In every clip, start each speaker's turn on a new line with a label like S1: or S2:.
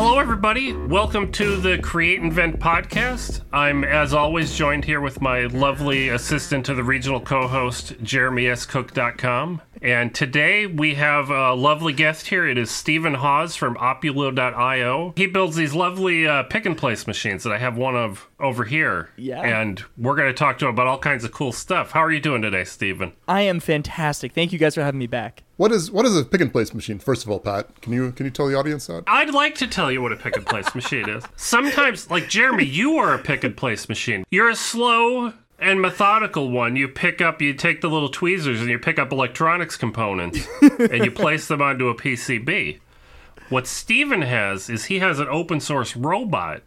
S1: Hello, everybody. Welcome to the Create and Invent podcast. I'm, as always, joined here with my lovely assistant to the regional co host, jeremyscook.com. And today we have a lovely guest here. It is Stephen Hawes from Opulo.io. He builds these lovely uh, pick and place machines that I have one of over here.
S2: Yeah.
S1: And we're going to talk to him about all kinds of cool stuff. How are you doing today, Stephen?
S2: I am fantastic. Thank you guys for having me back.
S3: What is what is a pick and place machine? First of all, Pat, can you can you tell the audience that?
S1: I'd like to tell you what a pick and place machine is. Sometimes, like Jeremy, you are a pick and place machine. You're a slow and methodical one. You pick up, you take the little tweezers and you pick up electronics components and you place them onto a PCB. What Stephen has is he has an open source robot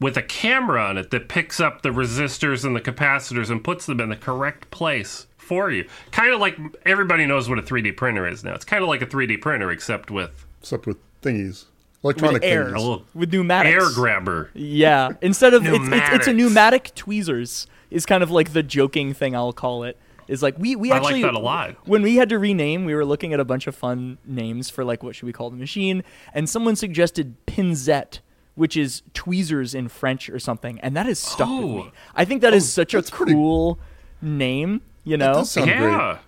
S1: with a camera on it that picks up the resistors and the capacitors and puts them in the correct place for you. Kind of like everybody knows what a 3D printer is now. It's kind of like a 3D printer except with
S3: Except with thingies, electronic
S2: With air.
S3: thingies.
S1: a little
S2: With pneumatics.
S1: air grabber.
S2: Yeah. Instead of it's, it's, it's a pneumatic tweezers is kind of like the joking thing I'll call it. Is like we we
S1: I like
S2: actually
S1: that a lot.
S2: When we had to rename, we were looking at a bunch of fun names for like what should we call the machine, and someone suggested pinzette. Which is tweezers in French or something, and that has stuck with
S1: Oh.
S2: me. I think that is oh, such a
S3: that's pretty-
S2: cool name, you know.
S3: does sound
S1: yeah.
S3: great.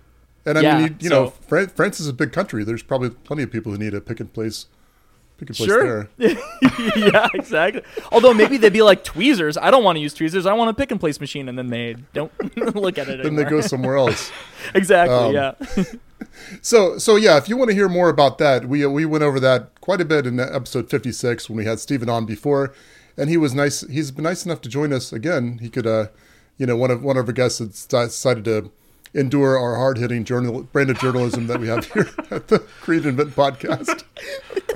S3: And I
S2: Yeah,
S3: mean, you, you
S2: so-
S3: know, France is a big country. There's probably plenty of people who need a pick and place, and place
S2: Sure. yeah, exactly. Although maybe they'd be like tweezers. I don't want to use tweezers. I want a pick and place machine, and then they don't look at it
S3: Then
S2: anymore.
S3: they go somewhere else.
S2: exactly.
S3: Um,
S2: yeah.
S3: So, so yeah, if you want to hear more about that, we we went over that quite a bit in episode 56 when we had Stephen on before, and he was nice. He's been nice enough to join us again. He could, uh, you know, one of one of our guests had decided to endure our hard hitting journal brand of journalism that we have here at the Create and Invent podcast.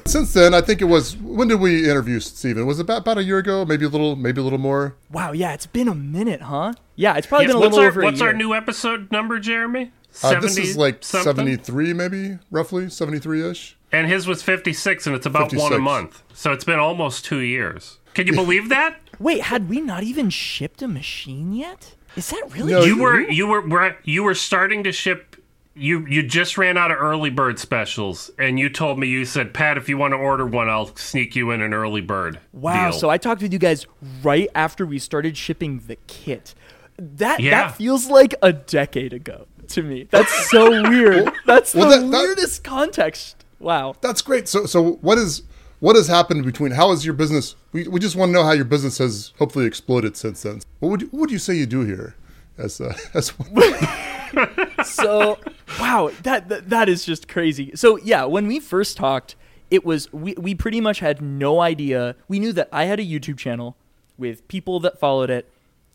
S3: Since then, I think it was when did we interview Stephen? Was it about, about a year ago? Maybe a little, maybe a little more.
S2: Wow. Yeah. It's been a minute, huh? Yeah. It's probably
S1: Yes,
S2: been a little
S1: our,
S2: over
S1: what's
S2: a year.
S1: our new episode number, Jeremy?
S3: Uh, this is like
S1: something?
S3: 73, maybe roughly 73 ish.
S1: And his was 56, and it's about one a month. So it's been almost two years. Can you believe that?
S2: Wait, had we not even shipped a machine yet? Is that really?
S3: No,
S2: true?
S1: you were you were were- you were starting to ship. You you just ran out of early bird specials, and you told me you said, Pat, if you want to order one, I'll sneak you in an early bird.
S2: Wow.
S1: deal."
S2: So I talked with you guys right after we started shipping the kit. That
S1: Yeah.
S2: that feels like a decade ago to me. That's so weird. That's
S3: well,
S2: the
S3: that- that-
S2: weirdest context. Wow.
S3: That's great. So, so what is what has happened between? How is your business? We, we just want to know how your business has hopefully exploded since then. What would you, what would you say you do here? As uh, as
S2: so wow that, that that is just crazy so yeah when we first talked it was we, we pretty much had no idea we knew that i had a youtube channel with people that followed it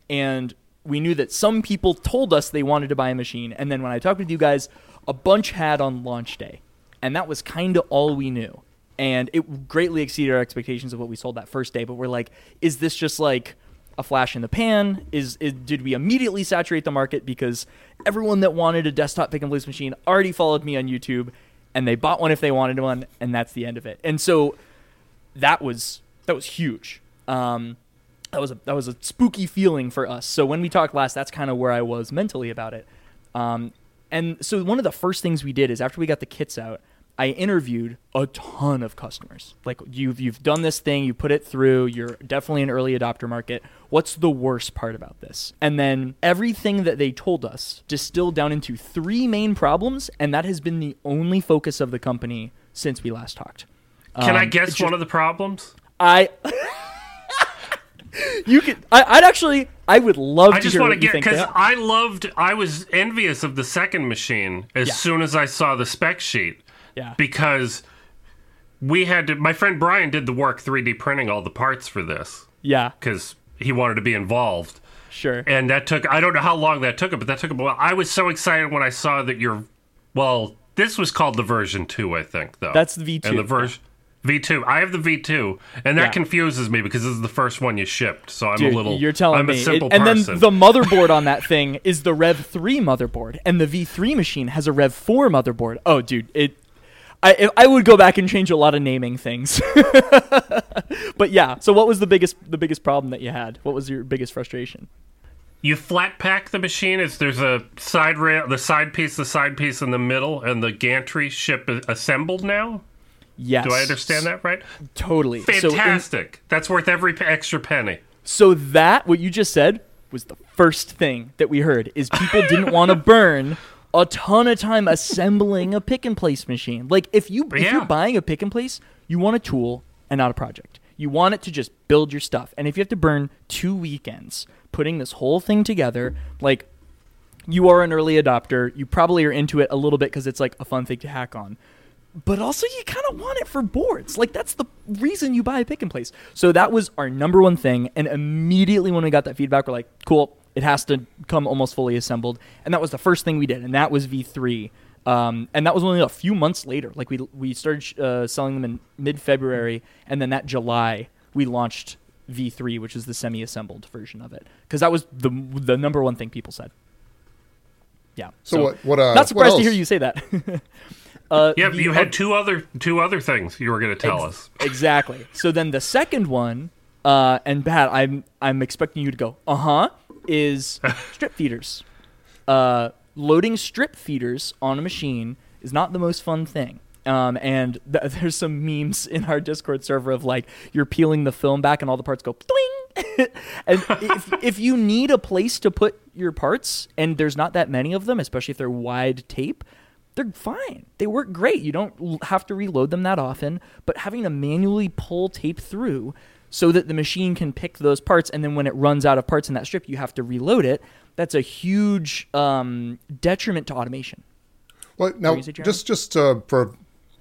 S2: and we knew that some people told us they wanted to buy a machine and then when i talked with you guys a bunch had on launch day and that was kind of all we knew and it greatly exceeded our expectations of what we sold that first day but we're like is this just like a flash in the pan? Is, is did we immediately saturate the market because everyone that wanted a desktop pick and place machine already followed me on YouTube and they bought one if they wanted one and that's the end of it. And so that was that was huge. Um, that was a that was a spooky feeling for us. So when we talked last, that's kind of where I was mentally about it. Um, and so one of the first things we did is after we got the kits out, I interviewed a ton of customers. Like you've you've done this thing, you put it through, you're definitely an early adopter market. What's the worst part about this? And then everything that they told us distilled down into three main problems, and that has been the only focus of the company since we last talked.
S1: Can I
S2: Um,
S1: guess
S2: it's
S1: one of the problems?
S2: I You could I, I'd actually I would love
S1: I
S2: to
S1: just want to get because. I loved. I was envious of the second machine as
S2: Yeah.
S1: soon as I saw the spec sheet.
S2: Yeah.
S1: Because we had to. My friend Brian did the work 3D printing all the parts for this
S2: yeah,
S1: because he wanted to be involved.
S2: sure.
S1: and that took I don't know how long that took it, but that took a while. I was so excited when I saw that you're well, this was called the version two, I think, though.
S2: That's the V2,
S1: And the version V two. I have the V two, and that
S2: Yeah.
S1: confuses me because this is the first one you shipped. So I'm
S2: Dude,
S1: a little.
S2: you're telling
S1: I'm
S2: me.
S1: a simple
S2: It- and
S1: person.
S2: then the motherboard on that thing is the Rev 3 motherboard, and the V3 machine has a Rev 4 motherboard. Oh, dude, it. I I would go back and change a lot of naming things. but yeah, so what was the biggest the biggest problem that you had? What was your biggest frustration?
S1: you flat pack the machine. It's there's a side rail, the side piece, the side piece in the middle, and the gantry ship is assembled now.
S2: Yes.
S1: Do I understand that right?
S2: Totally. So in-
S1: Fantastic. That's worth every extra penny.
S2: So that what you just said was the first thing that we heard is people didn't want to burn a ton of time assembling a pick and place machine. Like if you if you're buying a pick and place, you want a tool and not a project. You want it to just build your stuff. And if you have to burn two weekends putting this whole thing together, like you are an early adopter, you probably are into it a little bit because it's like a fun thing to hack on but also you kind of want it for boards. Like that's the reason you buy a pick and place. So that was our number one thing. And immediately when we got that feedback, we're like, cool, it has to come almost fully assembled. And that was the first thing we did, and that was V3. Um, and that was only a few months later. Like we we started uh, selling them in mid February, and then that July we launched V3, which is the semi-assembled version of it, because that was the the number one thing people said. Yeah.
S3: So what- what, uh,
S2: not surprised
S3: what
S2: to hear you say that. uh,
S1: Yep,
S2: the
S1: you had two other two other things you were going to tell us.
S2: Exactly. So then the second one, uh, and Pat, I'm I'm expecting you to go, uh huh, is strip feeders. Uh, loading strip feeders on a machine is not the most fun thing. Um, and th- there's some memes in our Discord server of like you're peeling the film back and all the parts go doing. and if, if you need a place to put your parts and there's not that many of them, especially if they're wide tape, they're fine. They work great. You don't have to reload them that often, but having to manually pull tape through so that the machine can pick those parts and then when it runs out of parts in that strip, you have to reload it. That's a huge um, detriment to automation.
S3: Well, now,
S2: you say, Jeremy?
S3: just just uh, for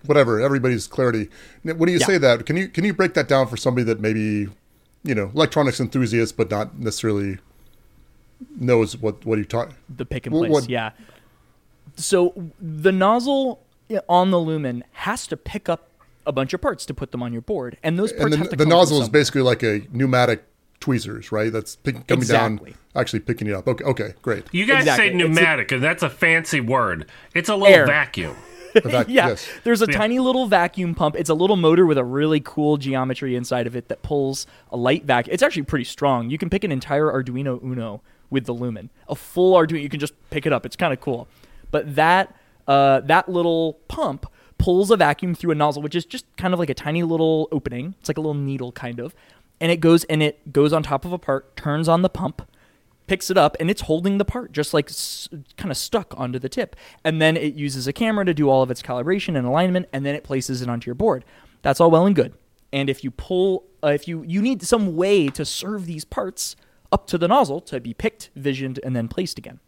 S3: whatever everybody's clarity, when you
S2: Yeah.
S3: say that, can you can you break that down for somebody that maybe you know electronics enthusiast but not necessarily knows what what you talk?
S2: the pick and place.
S3: what-
S2: Yeah. So the nozzle on the lumen has to pick up a bunch of parts to put them on your board, and those parts
S3: And
S2: have
S3: the,
S2: to
S3: the
S2: come from
S3: nozzle is
S2: somewhere.
S3: basically like a pneumatic tweezers, right? That's pick, coming
S2: Exactly.
S3: down, actually picking it up. Okay, okay, great.
S1: You guys
S2: Exactly.
S1: say
S2: It's a-
S1: pneumatic, and that's a fancy word. It's a little
S2: Air.
S1: vacuum.
S3: That-
S2: yeah,
S3: yes.
S2: there's a
S1: Yeah.
S2: tiny little vacuum pump. It's a little motor with a really cool geometry inside of it that pulls a light vacuum. It's actually pretty strong. You can pick an entire Arduino Uno with the Lumen, a full Arduino. You can just pick it up. It's kind of cool. But that uh, that little pump pulls a vacuum through a nozzle, which is just kind of like a tiny little opening. It's like a little needle, kind of, and it goes and it goes on top of a part, turns on the pump, picks it up and it's holding the part just like s- kind of stuck onto the tip. And then it uses a camera to do all of its calibration and alignment and then it places it onto your board. That's all well and good. And if you pull uh, if you you need some way to serve these parts up to the nozzle to be picked visioned and then placed again.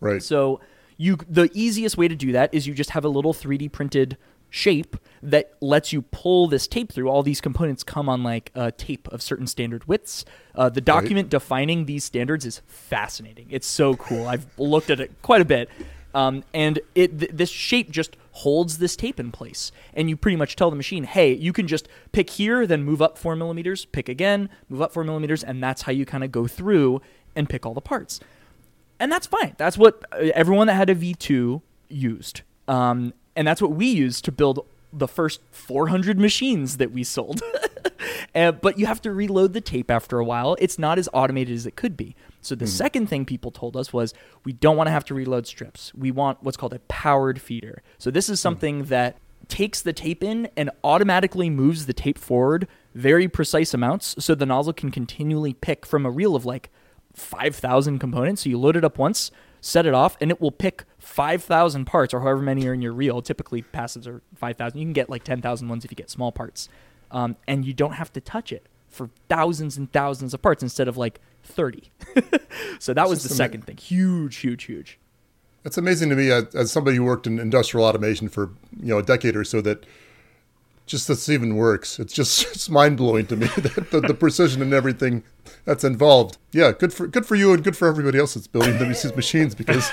S3: Right.
S2: so you the easiest way to do that is you just have a little 3D printed shape that lets you pull this tape through. All these components come on like a tape of certain standard widths. Uh, the document defining these standards is fascinating. It's so cool. I've looked at it quite a bit. Um, and it th- this shape just holds this tape in place, and you pretty much tell the machine, "Hey, you can just pick here, then move up four millimeters, pick again, move up four millimeters, and that's how you kind of go through and pick all the parts." and that's fine. That's what uh, everyone that had a V2 used, um, and that's what we used to build the first 400 machines that we sold. Uh, but you have to reload the tape after a while. It's not as automated as it could be. So the second thing people told us was we don't want to have to reload strips. We want what's called a powered feeder. So this is something that takes the tape in and automatically moves the tape forward very precise amounts so the nozzle can continually pick from a reel of like 5,000 components. So you load it up once, set it off, and it will pick 5,000 parts or however many are in your reel. Typically, passives are 5,000. You can get like 10,000 ones if you get small parts. Um, and you don't have to touch it for thousands and thousands of parts instead of like 30. so that was the
S3: just ama-
S2: second thing. Huge, huge, huge.
S3: It's amazing to me as, as somebody who worked in industrial automation for you know a decade or so that just this even works. It's just it's mind blowing to me that the, the precision and everything that's involved. Yeah, good for good for you and good for everybody else that's building these machines because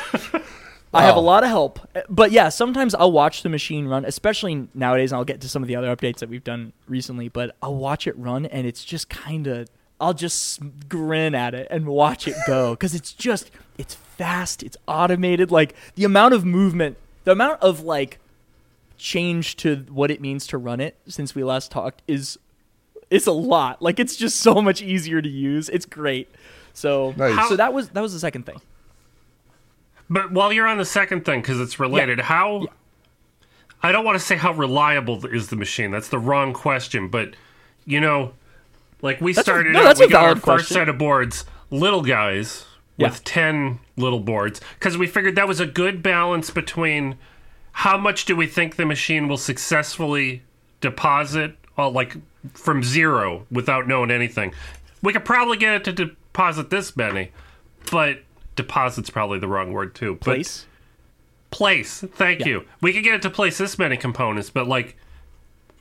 S2: I have a
S3: oh.
S2: lot of help. Eh, but yeah, sometimes I'll watch the machine run, especially nowadays, and I'll get to some of the other updates that we've done recently, but I'll watch it run and it's just kind of I'll just grin at it and watch it go cuz it's just it's fast, it's automated, like the amount of movement, the amount of like change to what it means to run it since we last talked is it's a lot. Like it's just so much easier to use. It's great. So
S3: Nice.
S2: so that was that was the second thing.
S1: But while you're on the second thing, because it's related, how I don't want to say how reliable is the machine. That's the wrong question, but you know, like we
S2: That's a-
S1: started
S2: no,
S1: out,
S2: that's
S1: we
S2: a
S1: got our first
S2: question.
S1: set of boards, little guys
S2: Yeah.
S1: with 10 little boards because we figured that was a good balance between how much do we think the machine will successfully deposit well, like from zero without knowing anything. We could probably get it to deposit this many, but deposit's probably the wrong word too. But
S2: Place.
S1: place. Thank you. We could get it to place this many components, but like,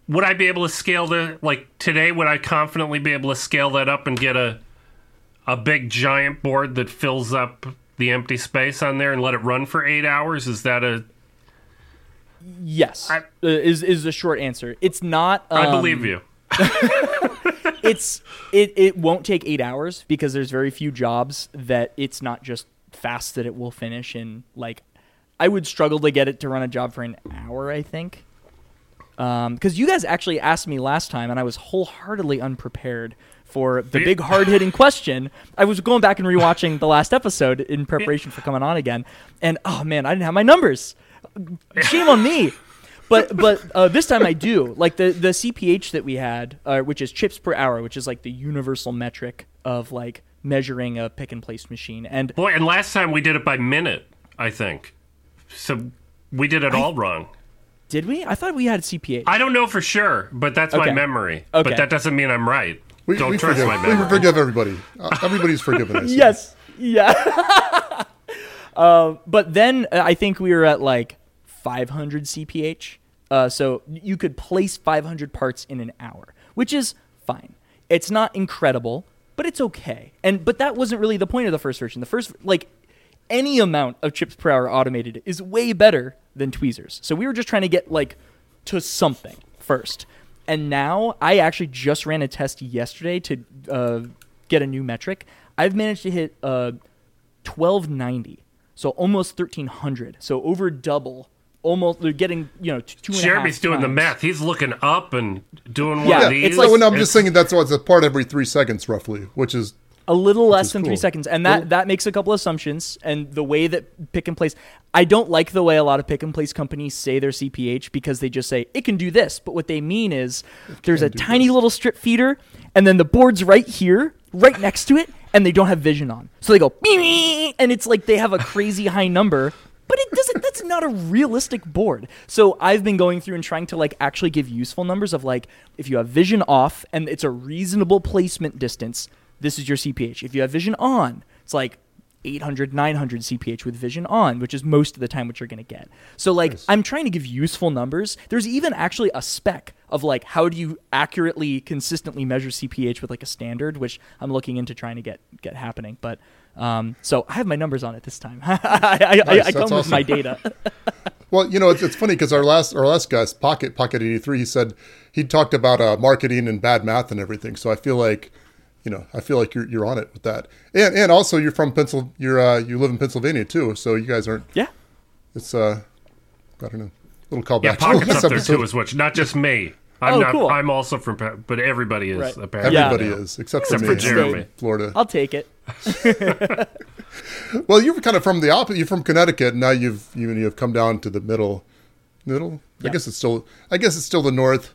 S1: would I be able to scale the like today? Would I confidently be able to scale that up and get a a big giant board that fills up the empty space on there and let it run for eight hours? Is that a?
S2: Yes.
S1: I-
S2: uh, is is the short answer. It's not.
S1: I
S2: um,
S1: believe you.
S2: it's it it won't take eight hours because there's very few jobs that it's not just fast that it will finish and like I would struggle to get it to run a job for an hour I think. Um, because you guys actually asked me last time and I was wholeheartedly unprepared for the big hard hitting question. I was going back and rewatching the last episode in preparation for coming on again and oh man I didn't have my numbers. Shame on me but but uh, this time I do like the the CPH that we had, uh, which is chips per hour, which is like the universal metric of like measuring a pick and place machine. And
S1: Boy, and last time we did it by minute, I think. So we did it all wrong.
S2: did we? I thought we had CPH.
S1: I don't know for sure, but that's my memory.
S2: Okay.
S1: But that doesn't mean I'm right.
S3: We,
S1: don't
S3: we
S1: trust
S3: forgive,
S1: my
S3: we forgive everybody. Uh, everybody's forgiven us.
S2: yes, yeah. uh, but then uh, I think we were at like 500 CPH. Uh, so you could place 500 parts in an hour, which is fine. It's not incredible, but it's okay. And but that wasn't really the point of the first version. The first like any amount of chips per hour automated is way better than tweezers. So we were just trying to get like to something first. And now I actually just ran a test yesterday to uh, get a new metric. I've managed to hit uh, 1290, so almost 1300. So over double. Almost, they're getting you know t- two and a half
S1: Jeremy's doing the math. He's looking up and doing one
S2: Yeah,
S1: of these.
S2: it's
S3: So
S2: like-
S3: when I'm just saying that's what's a part every three seconds, roughly, which is
S2: a little less
S3: is
S2: than three seconds and that
S3: Cool.
S2: that makes a couple assumptions and the way that pick and place i don't like the way a lot of pick and place companies say their cph because they just say it can do this but what they mean is there's a tiny
S3: this.
S2: little strip feeder and then the board's right here right next to it and they don't have vision on so they go "Beep, beep," and it's like they have a crazy high number but it doesn't that's not a realistic board. So i've been going through and trying to like actually give useful numbers of like if you have vision off and it's a reasonable placement distance this is your cph if you have vision on it's like 800 900 cph with vision on which is most of the time what you're going to get so like i'm trying to give useful numbers there's even actually a spec of like how do you accurately consistently measure cph with like a standard which i'm looking into trying to get get happening but um, so I have my numbers on it this time. I, I, I, I come
S3: that's
S2: with my data.
S3: Well, you know, it's, it's funny because our last our last guest, Pocket Pocket eighty three, he said he talked about uh, marketing and bad math and everything. So I feel like, you know, I feel like you're you're on it with that. And and also you're from Pencil, you're uh, you live in Pennsylvania too. So you guys aren't.
S2: yeah.
S3: It's uh, I don't know, little callback.
S1: yeah,
S3: to
S1: pockets
S3: last
S1: up there too as much. Not just me. I'm
S2: Oh,
S1: not.
S2: cool.
S1: I'm also from, Pe- but everybody is
S2: Right.
S1: apparently.
S3: Everybody
S1: now.
S3: is except,
S1: Except
S3: for
S1: for
S3: me,
S1: Jeremy.
S3: in Florida.
S2: I'll take it.
S3: Well, you were kind of from the opposite. You're from Connecticut. And now you've you you've come down to the middle, middle. I guess it's still. I guess it's still the north.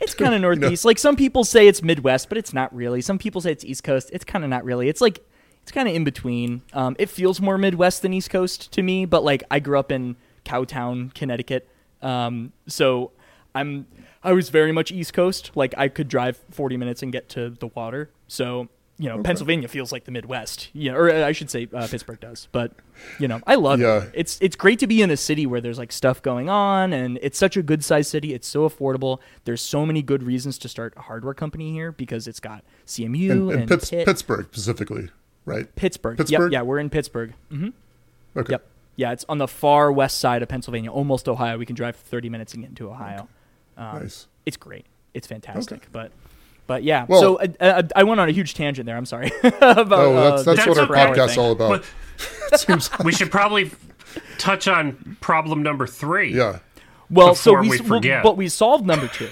S2: It's kind of northeast. Like some people say it's Midwest, but it's not really. Some people say it's East Coast. It's kind of not really. It's like it's kind of in between. Um, it feels more Midwest than East Coast to me, but like I grew up in Cowtown, Connecticut, um, so I'm I was very much East Coast. Like I could drive 40 minutes and get to the water. So you know, Pennsylvania feels like the Midwest. Yeah, or uh, I should say uh, Pittsburgh does. But you know, I love
S3: Yeah.
S2: it. It's it's great to be in a city where there's like stuff going on, and it's such a good sized city. It's so affordable. There's so many good reasons to start a hardware company here because it's got CMU
S3: And,
S2: and,
S3: and Pitts,
S2: Pitt-
S3: Pittsburgh specifically, right?
S2: Pittsburgh.
S3: Pittsburgh?
S2: Yep, yeah, we're in Pittsburgh. Mm-hmm.
S3: Okay.
S2: Yep. Yeah, it's on the far west side of Pennsylvania, almost Ohio. We can drive 30 minutes and get into Ohio. Um,
S3: Nice.
S2: It's great. It's fantastic. But but yeah.
S3: Well-
S2: so uh, uh, I went on a huge tangent there. I'm sorry. about,
S3: Oh,
S2: uh,
S3: that's that's what our
S1: per hour
S3: podcast's
S2: thing.
S3: all about.
S1: But
S3: Seems,
S1: we should probably touch on problem number three.
S3: yeah.
S2: Well, so we,
S1: we
S2: s- well, but we solved number two,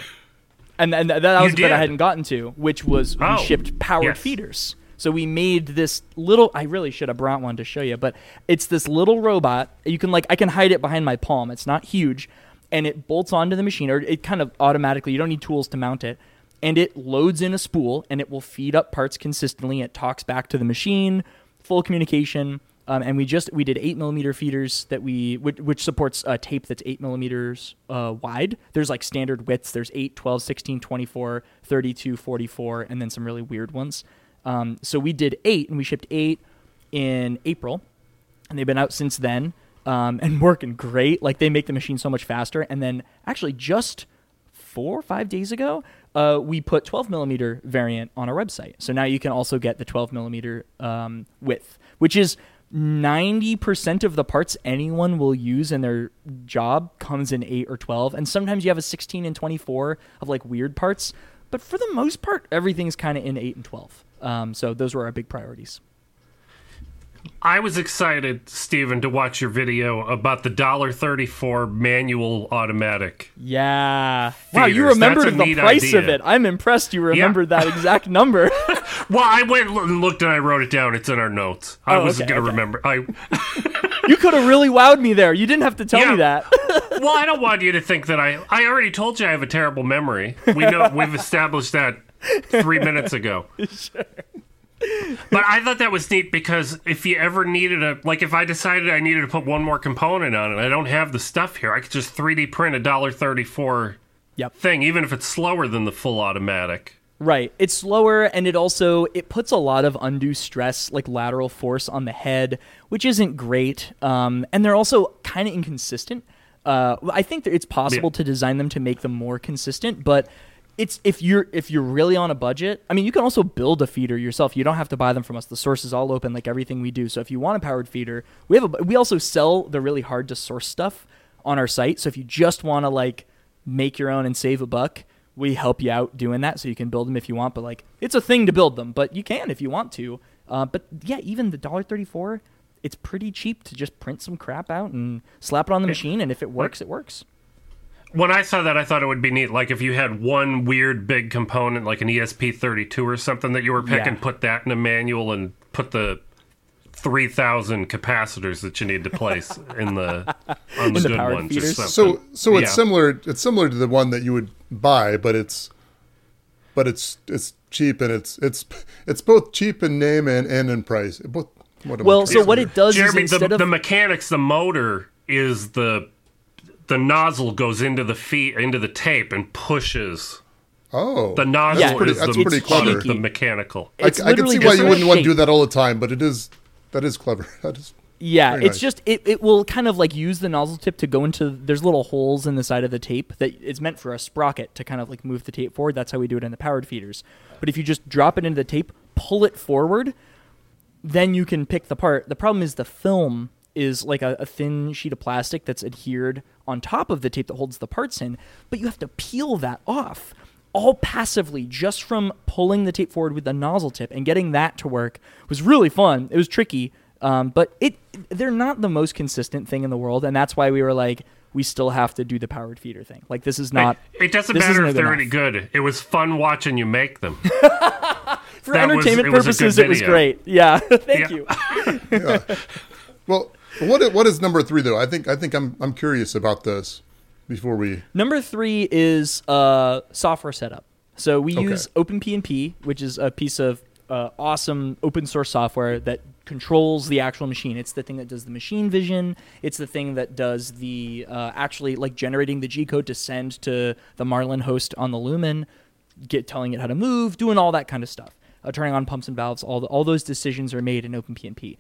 S2: and and that, that was the bit I hadn't gotten to, which was
S1: Oh,
S2: we shipped powered
S1: yes.
S2: feeders. So we made this little. I really should have brought one to show you, but it's this little robot. You can like I can hide it behind my palm. It's not huge, and it bolts onto the machine, or it kind of automatically. You don't need tools to mount it, and it loads in a spool, and it will feed up parts consistently. It talks back to the machine, full communication. Um, and we just we did eight millimeter feeders that we which, which supports a tape that's eight millimeters uh, wide. There's like standard widths. There's 8, 12, 16, 24, 32, 44, and then some really weird ones. Um, so we did eight, and we shipped eight in April, and they've been out since then um, and working great. Like they make the machine so much faster. And then actually just four or five days ago, uh, we put 12 millimeter variant on our website. So now you can also get the 12 millimeter um, width, which is 90% of the parts anyone will use in their job comes in 8 or 12 and sometimes you have a 16 and 24 of like weird parts. But for the most part everything's kind of in 8 and 12 um, so those were our big priorities
S1: I was excited, Stephen, to watch your video about the dollar thirty-four manual automatic.
S2: Yeah. Wow, you remembered the price
S1: idea.
S2: of it. I'm impressed you remembered that exact number.
S1: Well, I went and looked and I wrote it down. It's in our notes. I
S2: Oh,
S1: wasn't
S2: okay,
S1: going to
S2: okay.
S1: remember. I
S2: you could have really wowed me there. You didn't have to tell
S1: Yeah.
S2: me that.
S1: well, I don't want you to think that I. I already told you I have a terrible memory. We know we've established that three minutes ago. But I thought that was neat because if you ever needed a like if I decided I needed to put one more component on it, I don't have the stuff here. I could just 3D print a dollar thirty four
S2: Yep.
S1: thing, even if it's slower than the full automatic.
S2: Right. It's slower and it also it puts a lot of undue stress like lateral force on the head, which isn't great. Um, and they're also kind of inconsistent. Uh, I think that it's possible
S1: Yeah.
S2: to design them to make them more consistent, but it's if you're if you're really on a budget. I mean, you can also build a feeder yourself. You don't have to buy them from us. The source is all open, like everything we do. So if you want a powered feeder, we have a we also sell the really hard to source stuff on our site. So if you just want to like make your own and save a buck, we help you out doing that so you can build them if you want but like it's a thing to build them but you can if you want to uh, but yeah even the dollar 34 it's pretty cheap to just print some crap out and slap it on the machine and if it works it works
S1: When I saw that, I thought it would be neat. Like if you had one weird big component, like an ESP32 or something that you were picking,
S2: Yeah.
S1: put that in a manual and put the 3,000 capacitors that you need to place in the on the
S2: the
S1: good ones.
S2: feeders?
S1: Or something.
S3: So so it's
S1: Yeah.
S3: similar. It's similar to the one that you would buy, but it's but it's it's cheap and it's it's it's both cheap in name and and in price. Both. What
S2: well so what
S3: say?
S2: it does
S1: Jeremy,
S2: is
S1: the,
S2: instead of
S1: the mechanics, the motor is the the nozzle goes into the feet into the tape and pushes.
S3: oh
S1: The nozzle
S2: That's pretty-
S1: is
S3: that's
S1: the,
S3: pretty clever.
S1: the mechanical.
S3: I,
S2: it's
S3: I can
S2: literally
S3: see why you wouldn't want to do that all the time, but it is that is clever. That is
S2: Yeah,
S3: Very
S2: it's
S3: nice.
S2: just it, it will kind of like use the nozzle tip to go into there's little holes in the side of the tape that it's meant for a sprocket to kind of like move the tape forward. That's how we do it in the powered feeders. But if you just drop it into the tape, pull it forward, then you can pick the part. The problem is the film is like a, a thin sheet of plastic that's adhered on top of the tape that holds the parts in, but you have to peel that off all passively just from pulling the tape forward with the nozzle tip and getting that to work was really fun. It was tricky, um, but it they're not the most consistent thing in the world, and that's why we were like, we still have to do the powered feeder thing. Like this is not.
S1: it doesn't matter if they're
S2: enough.
S1: any good. It was fun watching you make them.
S2: For
S1: that was-
S2: entertainment
S1: it was a good
S2: purposes, it was great. Yeah, thank
S1: Yeah.
S2: you.
S3: well. What what is number three though? I think I think I'm I'm curious about this. Before we
S2: Number three is uh, software setup. So we
S3: Okay.
S2: use OpenPNP, which is a piece of uh, awesome open source software that controls the actual machine. It's the thing that does the machine vision. It's the thing that does the uh, actually like generating the G code to send to the Marlin host on the Lumen, get telling it how to move, doing all that kind of stuff. Uh, turning on pumps and valves, all the, all those decisions are made in OpenPNP.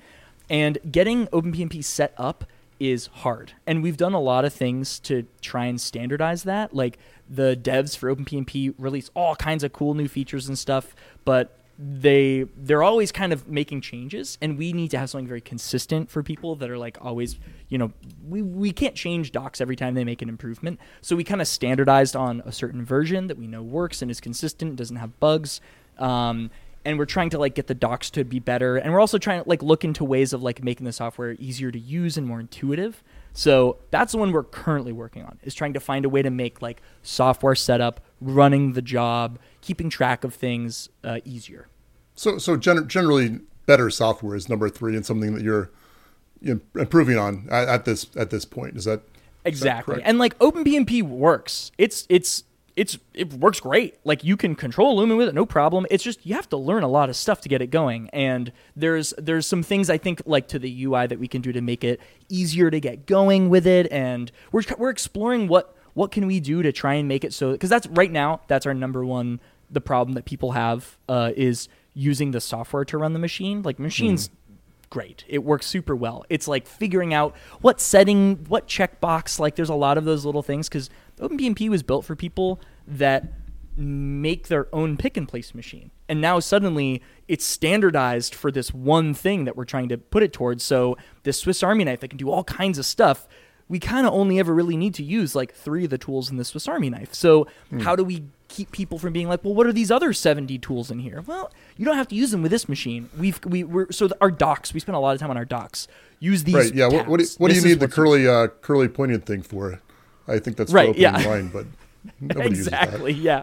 S2: And getting OpenPNP set up is hard. And we've done a lot of things to try and standardize that. Like the devs for OpenPNP release all kinds of cool new features and stuff, but they they're always kind of making changes and we need to have something very consistent for people that are like always you know we, we can't change docs every time they make an improvement so we kind of standardized on a certain version that we know works and is consistent doesn't have bugs um, and we're trying to like get the docs to be better and we're also trying to like look into ways of like making the software easier to use and more intuitive so that's the one we're currently working on is trying to find a way to make like software setup running the job keeping track of things uh, easier
S3: so so gen- generally better software is number three and something that you're improving on at, at this at this point. Is that
S2: Exactly.
S3: correct?
S2: And like OpenPNP works. It's it's it's it works great. Like you can control Lumen with it, no problem. It's just you have to learn a lot of stuff to get it going. And there's there's some things I think like to the UI that we can do to make it easier to get going with it. And we're we're exploring what what can we do to try and make it so because that's right now that's our number one the problem that people have uh, is using the software to run the machine. Like machines great. It works super well. It's like figuring out what setting, what checkbox. Like there's a lot of those little things because OpenPNP was built for people that make their own pick and place machine. And now suddenly it's standardized for this one thing that we're trying to put it towards. So this Swiss Army knife that can do all kinds of stuff. We kind of only ever really need to use like three of the tools in the Swiss Army knife. So hmm. how do we keep people from being like, well, what are these other 70 tools in here? Well, you don't have to use them with this machine. We've we we're so our docs. We spend a lot of time on our docs. Use these.
S3: Right. Yeah. What, what do, what do you need the curly uh, curly pointed thing for? I think that's
S2: Right, yeah.
S3: line, but nobody uses that.
S2: exactly yeah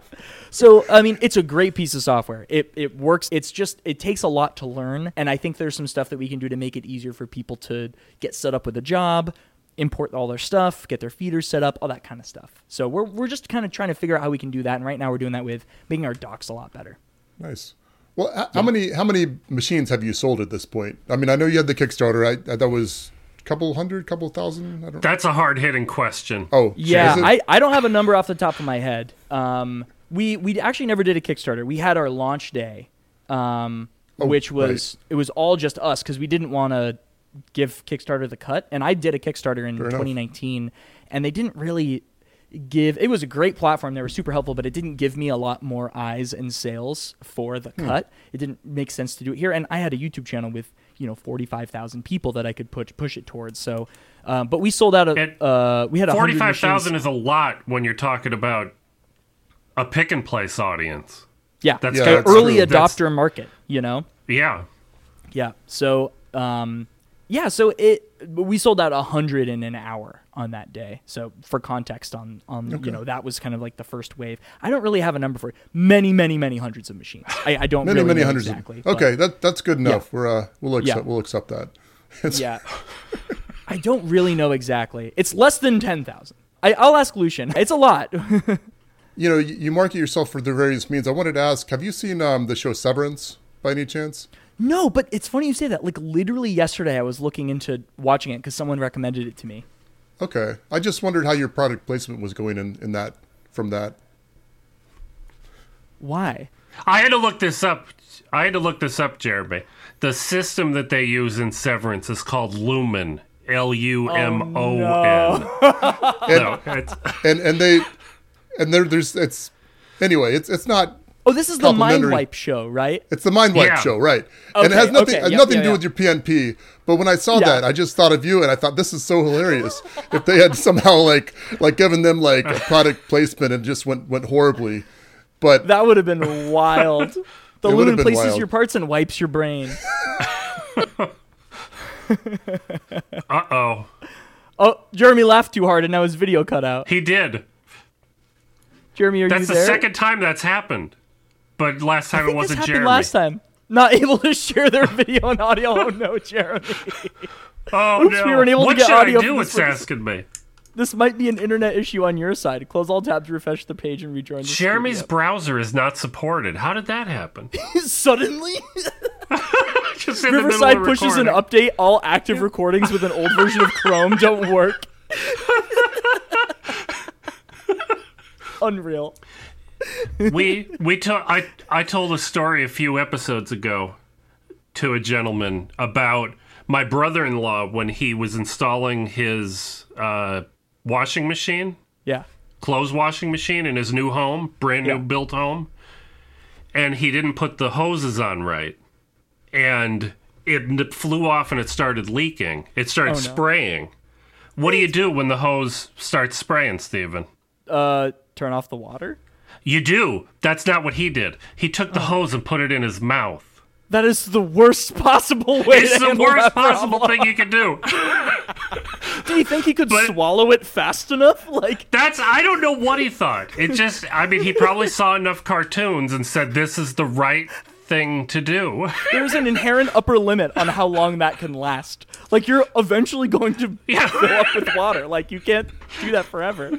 S2: so i mean it's a great piece of software it, it works it's just it takes a lot to learn and i think there's some stuff that we can do to make it easier for people to get set up with a job import all their stuff get their feeders set up all that kind of stuff so we're, we're just kind of trying to figure out how we can do that and right now we're doing that with making our docs a lot better
S3: Nice. Well, h- how many how many machines have you sold at this point? I mean, I know you had the Kickstarter. I, I that was a couple hundred, couple thousand. I don't.
S1: That's a hard hitting question.
S3: Oh,
S2: Yeah,
S3: is?
S2: I, I don't have a number off the top of my head. Um, we we actually never did a Kickstarter. We had our launch day, um,
S3: Oh,
S2: which was it was all just us because we didn't want to give Kickstarter the cut. And I did a Kickstarter in
S3: Fair enough.
S2: 2019, and they didn't really give. It was a great platform. They were super helpful, but it didn't give me a lot more eyes and sales for the
S3: Hmm.
S2: cut. It didn't make sense to do it here. And I had a YouTube channel with you know 45,000 people that I could push push it towards. So. Um, but we sold out. A, uh, we had 100
S1: Forty-five is a lot when you're talking about a pick and place audience.
S2: Yeah,
S1: That's
S3: Yeah, that's
S2: early
S3: true.
S1: That's-
S2: adopter market. You know.
S1: Yeah,
S2: Yeah. So, um, yeah. So it we sold out a hundred in an hour on that day. So for context, on on you know that was kind of like the first wave. I don't really have a number for it. Many, many, many hundreds of machines. I, I don't
S3: many
S2: really
S3: many
S2: know
S3: hundreds.
S2: exactly.
S3: of,
S2: but-
S3: okay, that that's good enough. We're uh, we'll accept
S2: Yeah.
S3: we'll accept that. It's-
S2: yeah. I don't really know exactly. It's less than ten thousand. I'll ask Lucian. It's a lot.
S3: You know, you, you market yourself for the various means. I wanted to ask: Have you seen um, the show Severance by any chance?
S2: No, but it's funny you say that. Like literally yesterday, I was looking into watching it because someone recommended it to me.
S3: Okay, I just wondered how your product placement was going in in that from that.
S2: Why?
S1: I had to look this up. I had to look this up, Jeremy. The system that they use in Severance is called Lumen. L U M O N. Oh, no,
S3: and and they and there there's it's anyway it's it's not
S2: Oh, this is the Mind Wipe show, right?
S3: it's the mind wipe
S1: Yeah.
S3: show right and it has nothing
S2: okay,
S3: has
S2: yep,
S3: nothing
S2: yeah,
S3: to do
S2: yeah.
S3: with your PNP but when I saw
S2: Yeah.
S3: that I just thought of you and I thought this is so hilarious if they had somehow like like given them like a product placement and just went went horribly but
S2: That would have been wild. The
S3: It
S2: lumen places
S3: wild.
S2: your parts and wipes your brain.
S1: uh oh.
S2: Oh, Jeremy laughed too hard and now his video cut out.
S1: He did.
S2: Jeremy, are
S1: That's
S2: you
S1: the second time that's happened. But last time it wasn't
S2: happened
S1: Jeremy.
S2: last time. Not able to share their video and audio. Oh no, Jeremy.
S1: Oh
S2: Oops,
S1: no!
S2: we weren't able to
S1: what
S2: get
S1: should
S2: audio
S1: I do? It's asking me.
S2: This might be an internet issue on your side. Close all tabs, refresh the page, and rejoin the
S1: Jeremy's browser is not supported. How did that happen?
S2: Suddenly, Riverside pushes an update. All active recordings with an old version of Chrome don't work. Unreal.
S1: We we to- I I told a story a few episodes ago to a gentleman about my brother-in-law when he was installing his uh, washing machine,
S2: Yeah.
S1: clothes washing machine in his new home, brand new
S2: Yeah.
S1: built home, and he didn't put the hoses on right, and it flew off and it started leaking. It started
S2: Oh, no.
S1: spraying. What do you do when the hose starts spraying, Stephen?
S2: Uh, turn off the water.
S1: You do. That's not what he did. He took
S2: Oh.
S1: the hose and put it in his mouth.
S2: That is the worst possible way
S1: It's the worst possible
S2: problem.
S1: thing you could do.
S2: Do you think he could
S1: But-
S2: swallow it fast enough? Like,
S1: That's I don't know what he thought. It just I mean he probably saw enough cartoons and said this is the right thing to do.
S2: There's an inherent upper limit on how long that can last. Like you're eventually going to
S1: Yeah.
S2: fill up with water. Like you can't do that forever.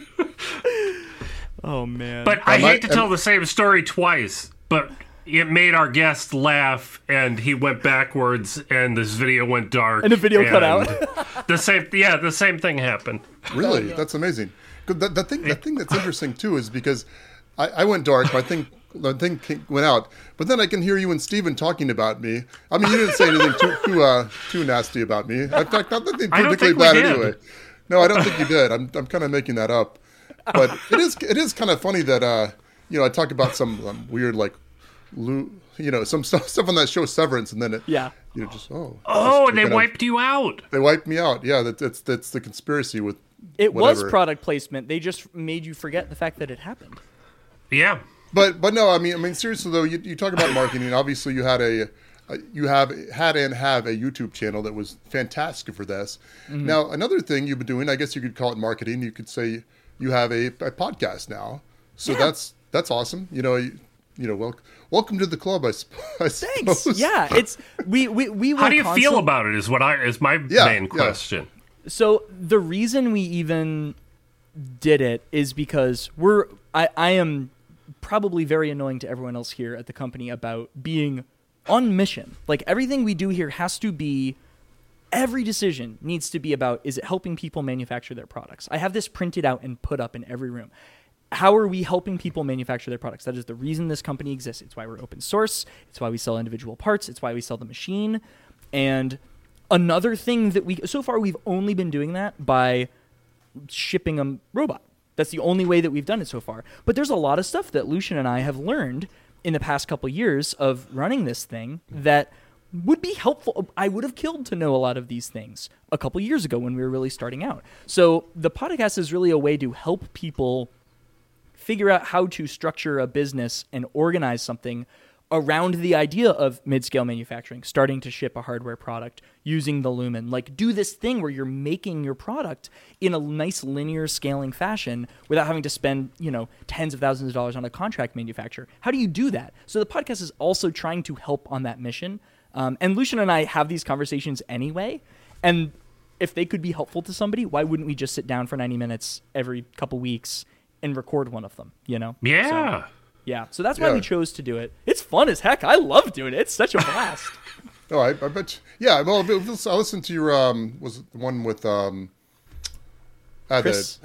S2: Oh man.
S1: But I
S3: Am I-
S1: hate to tell the same story twice, but it made our guest laugh and he went backwards and this video went dark.
S2: And the video cut out.
S1: the same yeah, the same thing happened.
S3: Really, that's amazing. The, the thing, the thing that's interesting too is because I, I went dark. My thing, the thing went out, but then I can hear you and Stephen talking about me. I mean, you didn't say anything too too, uh, too nasty about me. In fact, not nothing
S1: I
S3: particularly
S1: think
S3: bad anyway. No, I don't think you did. I'm I'm kind of making that up, but it is it is kind of funny that uh, you know I talk about some um, weird like, lo- you know, some stuff stuff on that show Severance, and then it
S2: Yeah.
S3: you know just oh
S1: Oh,
S3: just
S1: and they
S3: kinda-
S1: wiped you out.
S3: they wiped me out. Yeah, that, that's that's the conspiracy with
S2: it was product placement. They just made you forget the fact that it happened.
S1: Yeah.
S3: But but no, I mean I mean seriously though, you, you talk about marketing. Obviously, you had a, a you have had and have a YouTube channel that was fantastic for this.
S2: Mm-hmm.
S3: Now another thing you've been doing, I guess you could call it marketing. You could say you have a, a podcast now. So
S2: Yeah.
S3: that's that's awesome. You know you, you know wel- welcome to the club. I, sp- I
S2: Thanks.
S3: suppose.
S2: Yeah, it's we we we
S1: How do you feel about it is what I is my
S3: Yeah,
S1: main
S3: yeah.
S1: question.
S2: So the reason we even did it is because we're I, I am probably very annoying to everyone else here at the company about being on mission. Like everything we do here has to be every decision needs to be about is it helping people manufacture their products. I have this printed out and put up in every room. How are we helping people manufacture their products? That is the reason this company exists. It's why we're open source. It's why we sell individual parts. It's why we sell the machine. And another thing that we so far we've only been doing that by shipping a robot. That's the only way that we've done it so far. But there's a lot of stuff that Lucian and I have learned in the past couple years of running this thing that would be helpful. I would have killed to know a lot of these things a couple years ago when we were really starting out. So the podcast is really a way to help people figure out how to structure a business and organize something around the idea of mid-scale manufacturing, starting to ship a hardware product using the Lumen. Like do this thing where you're making your product in a nice linear scaling fashion without having to spend, you know, tens of thousands of dollars on a contract manufacturer. How do you do that? So the podcast is also trying to help on that mission. Um, and Lucian and I have these conversations anyway. And if they could be helpful to somebody, why wouldn't we just sit down for 90 minutes every couple weeks and record one of them, you know?
S1: Yeah.
S2: So, yeah. So that's why
S3: Yeah.
S2: we chose to do it. It's fun as heck. I love doing it. It's such a blast.
S3: Oh, I, I bet. You, yeah. Well, I listened to your um was it the one with um. Uh,
S2: Chris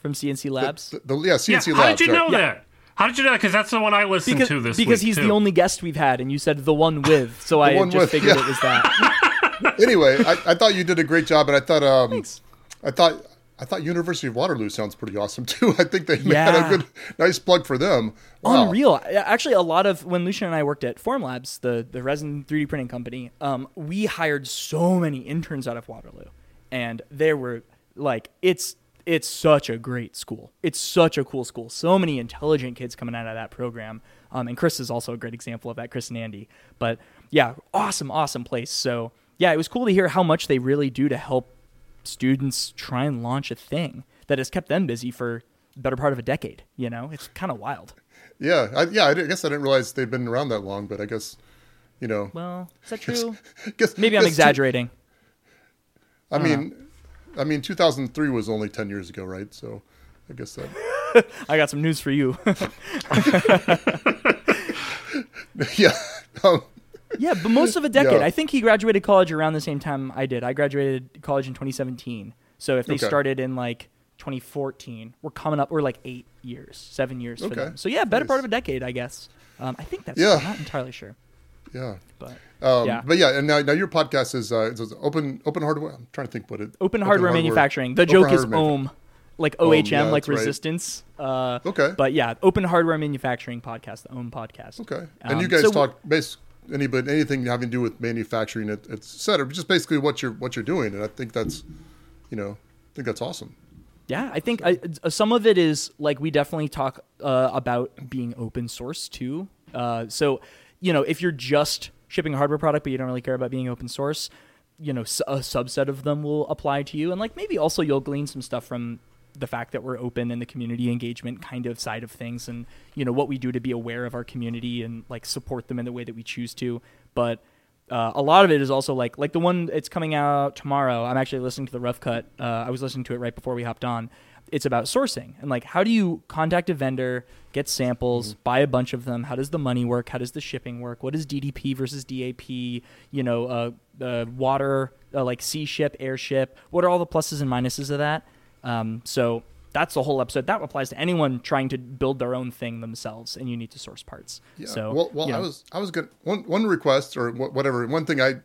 S2: from CNC Labs.
S3: the, the, the yeah
S1: Yeah.
S3: CNC
S1: How
S3: Labs.
S1: did you
S3: right.
S1: know that? How did you know? Because that's the one I listened
S2: because
S1: to this week.
S2: because
S1: week,
S2: he's
S1: too.
S2: the only guest we've had, and you said the one with, so I
S3: one
S2: just
S3: with,
S2: figured
S3: yeah.
S2: it was that.
S3: anyway, I, I thought you did a great job, and I thought um,
S2: Thanks.
S3: I thought I thought University of Waterloo sounds pretty awesome too. I think they had a good, nice plug for them. Wow.
S2: Unreal. Actually, a lot of when Lucian and I worked at Formlabs, the the resin 3D printing company, um, we hired so many interns out of Waterloo, and there were like it's it's such a great school. It's such a cool school. So many intelligent kids coming out of that program. Um, and Chris is also a great example of that. Chris and Andy. But yeah, awesome, awesome place. So yeah, it was cool to hear how much they really do to help students try and launch a thing that has kept them busy for the better part of a decade. You know, it's kind of wild.
S3: Yeah, I, yeah. I guess I didn't realize they've been around that long, but I guess you know.
S2: Well, is that true?
S3: guess,
S2: Maybe I'm
S3: guess two-
S2: exaggerating.
S3: I mean, I mean, 2003 was only 10 years ago, right? So, I guess that.
S2: I got some news for you.
S3: yeah. Um,
S2: yeah, but most of a decade.
S3: Yeah.
S2: I think he graduated college around the same time I did. I graduated college in 2017. So if they
S3: Okay.
S2: started in like 2014, we're coming up. We're like eight years, seven years for
S3: Okay.
S2: them. So yeah, better part of a decade, I guess. Um, I think that's.
S3: Yeah.
S2: I'm not entirely sure,
S3: yeah.
S2: but
S3: Um,
S2: Yeah.
S3: But yeah, and now, now your podcast is uh, is open open hardware. I'm trying to think what it.
S2: open hardware manufacturing. The
S3: Open
S2: joke is ohm, like
S3: Ohm,
S2: OHM,
S3: yeah,
S2: like
S3: that's right.
S2: resistance. Uh,
S3: Okay.
S2: But yeah, open hardware manufacturing podcast, the ohm podcast.
S3: Okay. And you
S2: Um,
S3: guys
S2: so-
S3: talk anybody anything having to do with manufacturing, et, et cetera. Just basically what you're what you're doing, and I think that's, you know, I think that's awesome.
S2: Yeah, I think I, uh, some of it is like we definitely talk uh, about being open source too. Uh, so, you know, if you're just shipping a hardware product but you don't really care about being open source, you know, a subset of them will apply to you, and like maybe also you'll glean some stuff from the fact that we're open and the community engagement kind of side of things and you know what we do to be aware of our community and like support them in the way that we choose to. But uh, a lot of it is also like like the one it's coming out tomorrow. I'm actually listening to the rough cut uh, i was listening to it right before we hopped on it's about sourcing. And like how do you contact a vendor get samples buy a bunch of them? How does the money work? How does the shipping work? What is ddp versus dap you know uh, uh, water uh, like sea ship air ship what are all the pluses and minuses of that? Um, so that's the whole episode. That applies to anyone trying to build their own thing themselves and you need to source parts.
S3: Yeah.
S2: so
S3: well, well
S2: you
S3: I was I was good. One one request or whatever. One thing I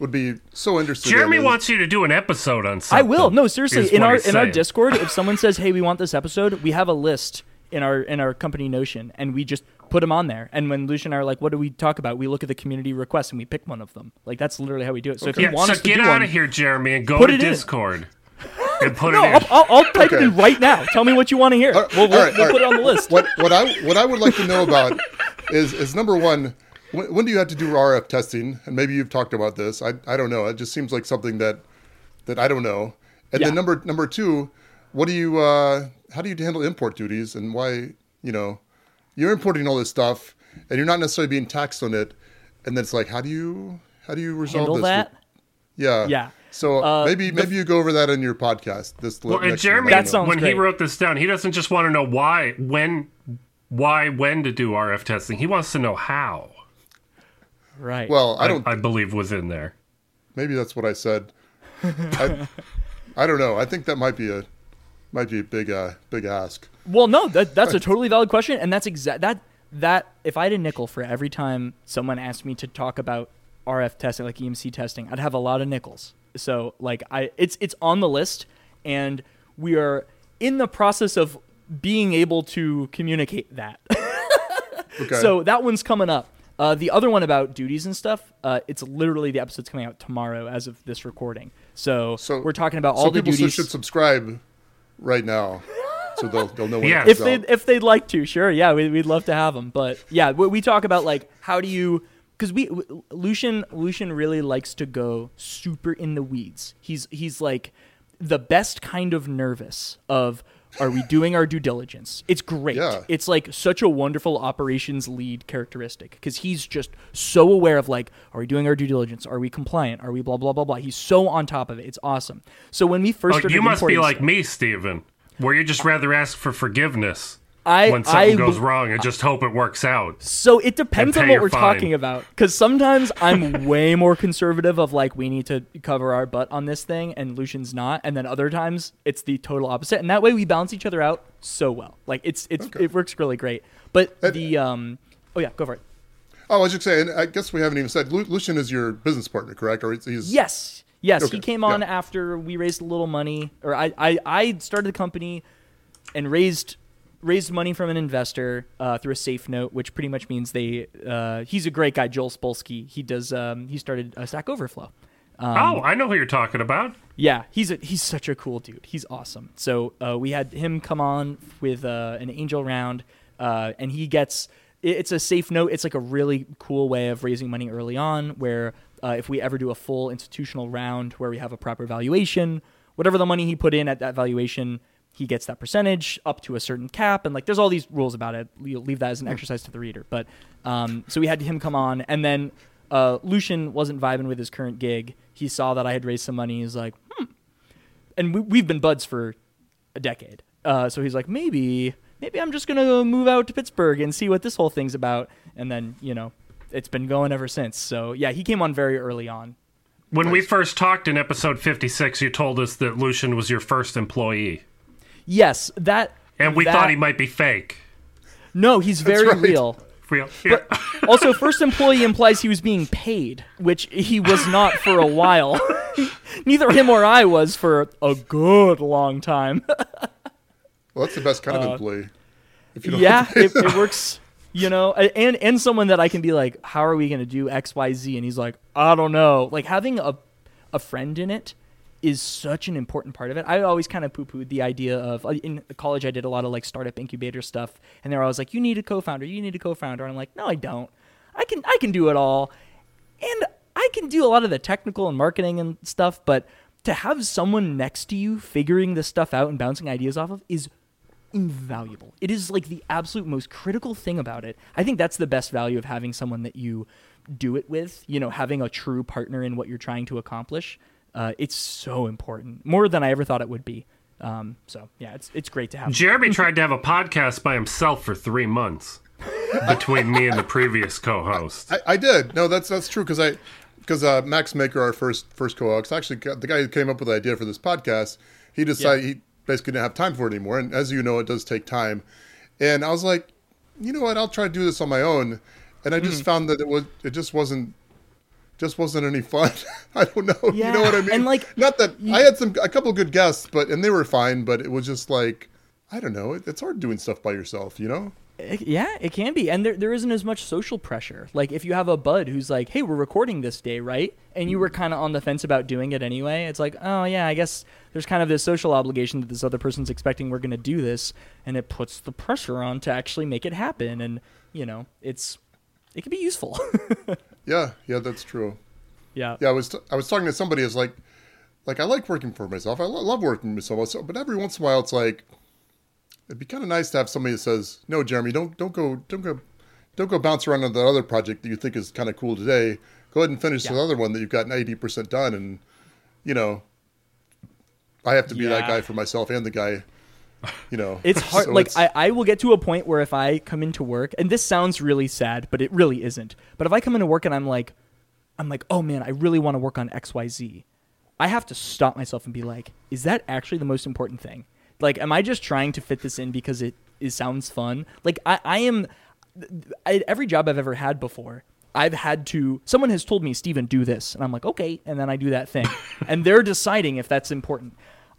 S3: would be so interested.
S1: Jeremy
S3: in
S1: wants you to do an episode on something.
S2: I will. No, seriously.
S1: is
S2: In our
S1: he's
S2: in our. Discord, if someone says, "Hey, we want this episode," we have a list in our in our company Notion, and we just put them on there. And when Lucian and I are like, "What do we talk about?" We look at the community requests and we pick one of them. Like that's literally how we do it. So if
S1: Yeah,
S2: you want
S1: so
S2: us to
S1: get
S2: do
S1: out
S2: one,
S1: of here, Jeremy, and go
S2: Put
S1: to
S2: it in.
S1: Discord and put
S2: no,
S1: it in.
S2: I'll, I'll, I'll type it in right now. Tell me what you want to hear.
S3: All right,
S2: we'll we'll,
S3: all right,
S2: we'll
S3: all
S2: put it on the list.
S3: What what I what I would like to know about is is number one. When, when do you have to do RF testing? And maybe you've talked about this. I, I don't know. It just seems like something that that I don't know. And
S2: Yeah.
S3: then number number two, what do you uh, how do you handle import duties and why you know you're importing all this stuff and you're not necessarily being taxed on it, and then it's like how do you how do you resolve
S2: Handle
S3: this?
S2: that.
S3: Yeah.
S2: Yeah.
S3: So
S2: Uh,
S3: maybe
S2: the-
S3: maybe you go over that in your podcast. This
S1: Well, and Jeremy,
S3: one. I
S2: That sounds
S1: when he wrote this down, he doesn't just want to know why, when, why, when to do RF testing. He wants to know how.
S2: Right.
S3: Well, I
S1: I,
S3: don't.
S1: I believe was in there.
S3: maybe that's what I said. I, I don't know. I think that might be a might be a big uh big ask.
S2: Well, no, that that's a totally valid question, and that's exact that that if I had a nickel for every time someone asked me to talk about RF testing, like EMC testing, I'd have a lot of nickels. So like I, it's it's on the list, and we are in the process of being able to communicate that.
S3: Okay.
S2: So that one's coming up. Uh, the other one about duties and stuff, uh, it's literally the episode's coming out tomorrow as of this recording. So,
S3: So-
S2: we're talking about
S3: so
S2: all the
S3: people
S2: duties.
S3: should subscribe right now, so they'll they'll know when
S1: Yeah.
S3: it
S2: if they if they'd like to, sure, yeah, we, we'd love to have them. But yeah, we, we talk about like how do you because we Lucian Lucian really likes to go super in the weeds. He's he's like the best kind of nervous of are we doing our due diligence? It's great.
S3: Yeah.
S2: It's like such a wonderful operations lead characteristic because he's just so aware of like, are we doing our due diligence? Are we compliant? Are we blah blah blah blah? He's so on top of it. It's awesome. So when we first
S1: Oh,
S2: started
S1: you must be like
S2: stuff-
S1: me, Stephen, where you just rather ask for forgiveness
S2: I
S1: when something
S2: I
S1: goes wrong and just hope it works out.
S2: So it depends on what we're
S1: fine.
S2: talking about. Because sometimes I'm way more conservative of like we need to cover our butt on this thing, and Lucian's not. And then other times it's the total opposite, and that way we balance each other out so well. Like it's it's
S3: Okay.
S2: it works really great. But
S3: And-
S2: the um oh yeah, go for it.
S3: Oh, I was just saying. I guess we haven't even said Lu- Lucian is your business partner, correct? Or he's, he's
S2: Yes. Yes,
S3: Okay,
S2: he came on
S3: yeah.
S2: after we raised a little money, or I, I, I started the company and raised raised money from an investor uh, through a safe note, which pretty much means they. Uh, he's a great guy, Joel Spolsky. He does. Um, he started uh, Stack Overflow. Um,
S1: oh, I know who you're talking about.
S2: Yeah, he's a he's such a cool dude. He's awesome. So uh, we had him come on with uh, an angel round, uh, and he gets it's a safe note. It's like a really cool way of raising money early on, where uh, if we ever do a full institutional round where we have a proper valuation, whatever the money he put in at that valuation, he gets that percentage up to a certain cap, and like there's all these rules about it. You'll leave that as an exercise to the reader. But um, so we had him come on, and then uh, Lucian wasn't vibing with his current gig. He saw that I had raised some money. He's like, hmm. And we, we've been buds for a decade. Uh, so he's like, maybe, maybe I'm just gonna move out to Pittsburgh and see what this whole thing's about. And then you know, it's been going ever since. So yeah, he came on very early on.
S1: When we first talked in episode 56, you told us that Lucian was your first employee.
S2: Yes, that.
S1: And we
S2: that-
S1: thought he might be fake.
S2: No, he's very
S3: right.
S2: real.
S1: Real. Yeah.
S2: also, first employee implies he was being paid, which he was not for a while. Neither him or I was for a good long time.
S3: well, that's the best kind of employee. If you don't
S2: Uh, yeah, it, it works. You know, and and someone that I can be like, how are we going to do X, Y, Z? And he's like, I don't know. Like having a a friend in it is such an important part of it. I always kind of poo pooed the idea of uh, in college. I did a lot of like startup incubator stuff, and they were always like, you need a co-founder, you need a co-founder. And I'm like, no, I don't. I can I can do it all, and I can do a lot of the technical and marketing and stuff, but to have someone next to you figuring this stuff out and bouncing ideas off of is invaluable. It is like the absolute most critical thing about it. I think that's the best value of having someone that you do it with, you know, having a true partner in what you're trying to accomplish. Uh, it's so important, more than I ever thought it would be. Um, so yeah, it's it's great to have.
S1: Jeremy tried to have a podcast by himself for three months between me and the previous co-host.
S3: I, I did. No, that's that's true because I because uh, Max Maker, our first first co-host, actually the guy who came up with the idea for this podcast, he decided he basically didn't have time for it anymore. And as you know, it does take time. And I was like, you know what? I'll try to do this on my own. And I just mm. found that it was it just wasn't just wasn't any fun. I don't know. Yeah. You know what I mean?
S2: And like,
S3: not that you, I had some a couple good guests, but and they were fine, but it was just like I don't know. It, it's hard doing stuff by yourself, you know.
S2: It, yeah, it can be, and there there isn't as much social pressure. Like if you have a bud who's like, "Hey, we're recording this day, right?" and you were mm-hmm. kind of on the fence about doing it anyway, it's like, "Oh yeah, I guess there's kind of this social obligation that this other person's expecting we're going to do this, and it puts the pressure on to actually make it happen." And you know, it's it can be useful.
S3: yeah, yeah, that's true.
S2: Yeah.
S3: Yeah, I was t- I was talking to somebody. Is like, like I like working for myself. I lo- love working for myself. So, But every once in a while, it's like it'd be kind of nice to have somebody that says, "No, Jeremy, don't don't go don't go don't go bounce around on that other project that you think is kind of cool today. Go ahead and finish yeah. the other one that you've got eighty percent done." And you know, I have to be yeah. that guy for myself and the guy you know
S2: it's hard so like it's... I, I will get to a point where if i come into work and this sounds really sad but it really isn't but if i come into work and i'm like i'm like oh man i really want to work on xyz i have to stop myself and be like is that actually the most important thing like am i just trying to fit this in because it, it sounds fun like i, I am I, every job i've ever had before I've had to, someone has told me, Stephen, do this. And I'm like, okay. And then I do that thing. and they're deciding if that's important.